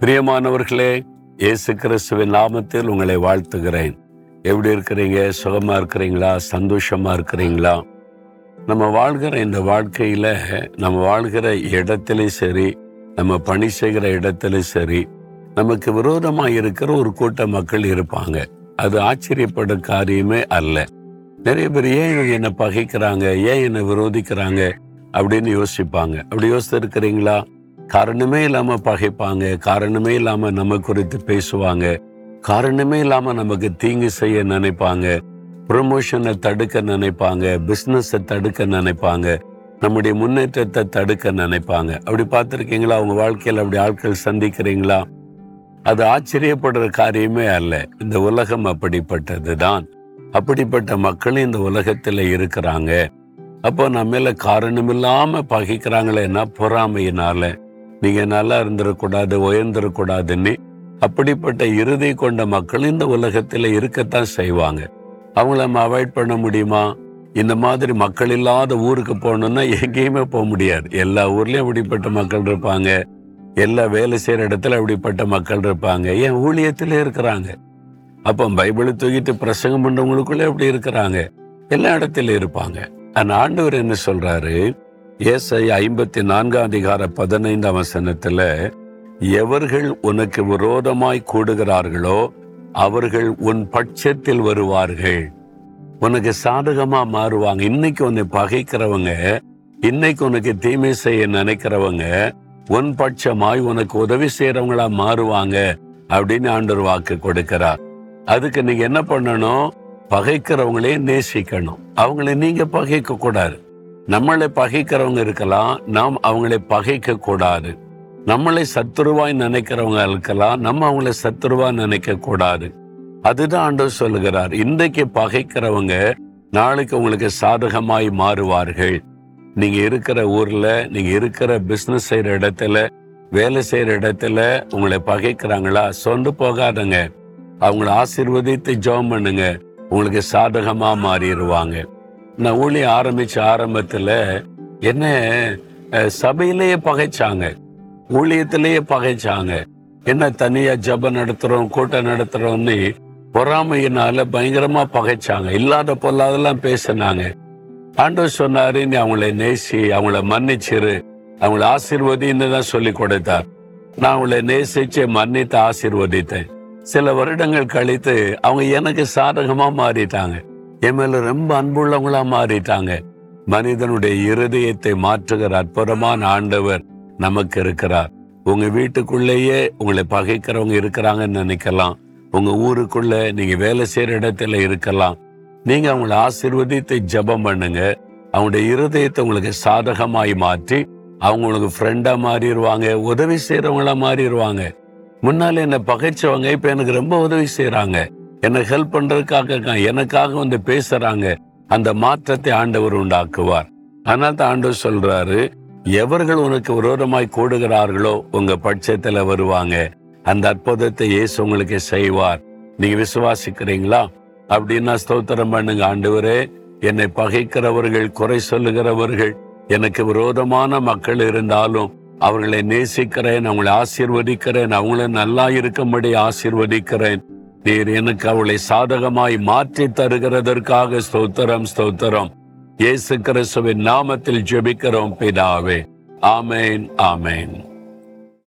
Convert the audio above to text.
பிரியமானவர்களே இயேசு கிறிஸ்துவின் நாமத்தில் உங்களை வாழ்த்துகிறேன். எப்படி இருக்கிறீங்க? சுகமா இருக்கிறீங்களா? சந்தோஷமா இருக்கிறீங்களா? நம்ம வாழ்கிற இந்த வாழ்க்கையில நம்ம வாழ்கிற இடத்துலையும் சரி நம்ம பணி செய்கிற இடத்துலையும் சரி நமக்கு விரோதமா இருக்கிற ஒரு கூட்ட மக்கள் இருப்பாங்க. அது ஆச்சரியப்படும் காரியமே அல்ல. நிறைய பேர் ஏன் என்னை பகைக்கிறாங்க? ஏன் என்னை விரோதிக்கிறாங்க? அப்படின்னு யோசிப்பாங்க. அப்படி யோசித்து இருக்கிறீங்களா காரணமே இல்லாமல் பகைப்பாங்க காரணமே இல்லாமல் நம்ம குறித்து பேசுவாங்க காரணமே இல்லாமல் நமக்கு தீங்கு செய்ய நினைப்பாங்க ப்ரொமோஷனை தடுக்க நினைப்பாங்க பிஸ்னஸை தடுக்க நினைப்பாங்க நம்முடைய முன்னேற்றத்தை தடுக்க நினைப்பாங்க. அப்படி பார்த்துருக்கீங்களா? அவங்க வாழ்க்கையில் அப்படி ஆட்கள் சந்திக்கிறீங்களா? அது ஆச்சரியப்படுற காரியமே அல்ல. இந்த உலகம் அப்படிப்பட்டது தான் அப்படிப்பட்ட மக்கள் இந்த உலகத்தில் இருக்கிறாங்க. அப்போ நம்ம மேல காரணமில்லாம பகைக்கிறாங்களேன்னா பொறாமையினால? நீங்க நல்லா இருந்துடக்கூடாது உயர்ந்திடக்கூடாதுன்னு அப்படிப்பட்ட இறுதி கொண்ட மக்கள் இந்த உலகத்தில் இருக்கத்தான் செய்வாங்க. அவங்கள நம்ம அவாய்ட் பண்ண முடியுமா? இந்த மாதிரி மக்கள் இல்லாத ஊருக்கு போகணும்னா எங்கேயுமே போக முடியாது. எல்லா ஊர்லயும் அப்படிப்பட்ட மக்கள் இருப்பாங்க. எல்லா வேலை செய்யற இடத்துல அப்படிப்பட்ட மக்கள் இருப்பாங்க. ஏன் ஊழியத்திலே இருக்கிறாங்க. அப்போ பைபிளை தூக்கிட்டு பிரசங்கம் பண்ணவங்களுக்குள்ளே அப்படி இருக்கிறாங்க. எல்லா இடத்துல இருப்பாங்க. அந்த ஆண்டவர் என்ன சொல்றாரு? ஏசை ஐம்பத்தி நான்காம் அதிகார பதினைந்தாம் வசனத்துல எவர்கள் உனக்கு விரோதமாய் கூடுகிறார்களோ அவர்கள் உன் பட்சத்தில் வருவார்கள். உனக்கு சாதகமா மாறுவாங்க. இன்னைக்கு உன்னை பகைக்கிறவங்க இன்னைக்கு உனக்கு தீமை செய்ய நினைக்கிறவங்க உன் பட்சமாய் உனக்கு உதவி செய்யறவங்களா மாறுவாங்க அப்படின்னு ஆண்டர் வாக்கு கொடுக்கிறார். அதுக்கு நீங்க என்ன பண்ணணும்? பகைக்கிறவங்களே நேசிக்கணும். அவங்களை நீங்க பகைக்க கூடாது நம்மளை பகைக்கிறவங்க இருக்கலாம் நாம் அவங்களை பகைக்க கூடாது. நம்மளை சத்துருவாய் நினைக்கிறவங்க இருக்கலாம் நம்ம அவங்கள சத்துருவா நினைக்க கூடாது. அதுதான் ஆண்டவர் சொல்லுகிறார். இன்றைக்கு பகைக்கிறவங்க நாளைக்கு உங்களுக்கு சாதகமாய் மாறுவார்கள். நீங்க இருக்கிற ஊர்ல நீங்க இருக்கிற பிசினஸ் செய்யற இடத்துல வேலை செய்யற இடத்துல உங்களை பகைக்கிறாங்களா? சொந்து போகாதங்க. அவங்கள ஆசிர்வதித்து ஜெபம் பண்ணுங்க. உங்களுக்கு சாதகமா மாறிடுவாங்க. நான் ஊழிய ஆரம்பிச்ச ஆரம்பத்துல என்ன சபையிலேயே பகைச்சாங்க. ஊழியத்திலேயே பகைச்சாங்க. என்ன தனியா ஜெபம் நடத்துறோம் கூட்டம் நடத்துறோம்னு பொறாமையினால பயங்கரமா பகைச்சாங்க. இல்லாத பொல்லாதெல்லாம் பேசினாங்க. ஆண்டவர் சொன்னாரு நீ அவங்கள நேசி அவங்கள மன்னிச்சிரு. அவங்கள ஆசீர்வதின்னு தான் சொல்லி கொடுத்தார். நான் அவங்கள நேசிச்சு மன்னித்து ஆசீர்வதித்தேன். சில வருடங்கள் கழித்து அவங்க எனக்கு சாதகமா மாறிட்டாங்க. என் மேல ரொம்ப அன்புள்ளவங்களா மாறிட்டாங்க. மனிதனுடைய இருதயத்தை மாற்றுகிற அற்புதமான ஆண்டவர் நமக்கு இருக்கிறார். உங்க வீட்டுக்குள்ளேயே உங்களை பகைக்கிறவங்க இருக்கிறாங்கன்னு நினைக்கலாம். உங்க ஊருக்குள்ள நீங்க வேலை செய்யற இடத்துல இருக்கலாம். நீங்க அவங்கள ஆசிர்வதித்து ஜெபம் பண்ணுங்க. அவங்களுடைய இருதயத்தை உங்களுக்கு சாதகமாய் மாற்றி அவங்களுக்கு ஃப்ரெண்டா மாறிடுவாங்க உதவி செய்யறவங்களா மாறிடுவாங்க. முன்னால என்ன பகைச்சவங்க இப்ப எனக்கு ரொம்ப உதவி செய்யறாங்க என்னை ஹெல்ப் பண்றதுக்காக எனக்காக வந்து பேசுறாங்க. அந்த மாற்றத்தை ஆண்டவர் உண்டாக்குவார். அதனால தான் ஆண்டவர் சொல்றாரு எவர்கள் உனக்கு விரோதமாய் கூடுகிறார்களோ உங்க பட்சத்துல வருவாங்க. அந்த அற்புதத்தை இயேசு உங்களுக்கு செய்வார். நீங்க விசுவாசிக்கிறீங்களா? அப்படின்னா ஸ்தோத்திரம் பண்ணுங்க ஆண்டவரே என்னை பகைக்கிறவர்கள் குறை சொல்லுகிறவர்கள் எனக்கு விரோதமான மக்கள் இருந்தாலும் அவர்களை நேசிக்கிறேன் அவங்களை ஆசீர்வதிக்கிறேன் அவங்கள நல்லா இருக்கும்படி ஆசீர்வதிக்கிறேன். நீர் எனக்கு அவளை சாதகமாய் மாற்றி தருகிறதற்காக ஸ்தோத்திரம் ஸ்தோத்திரம். இயேசு கிறிஸ்துவின் நாமத்தில் ஜெபிக்கிறோம் பிதாவே. ஆமேன் ஆமேன்.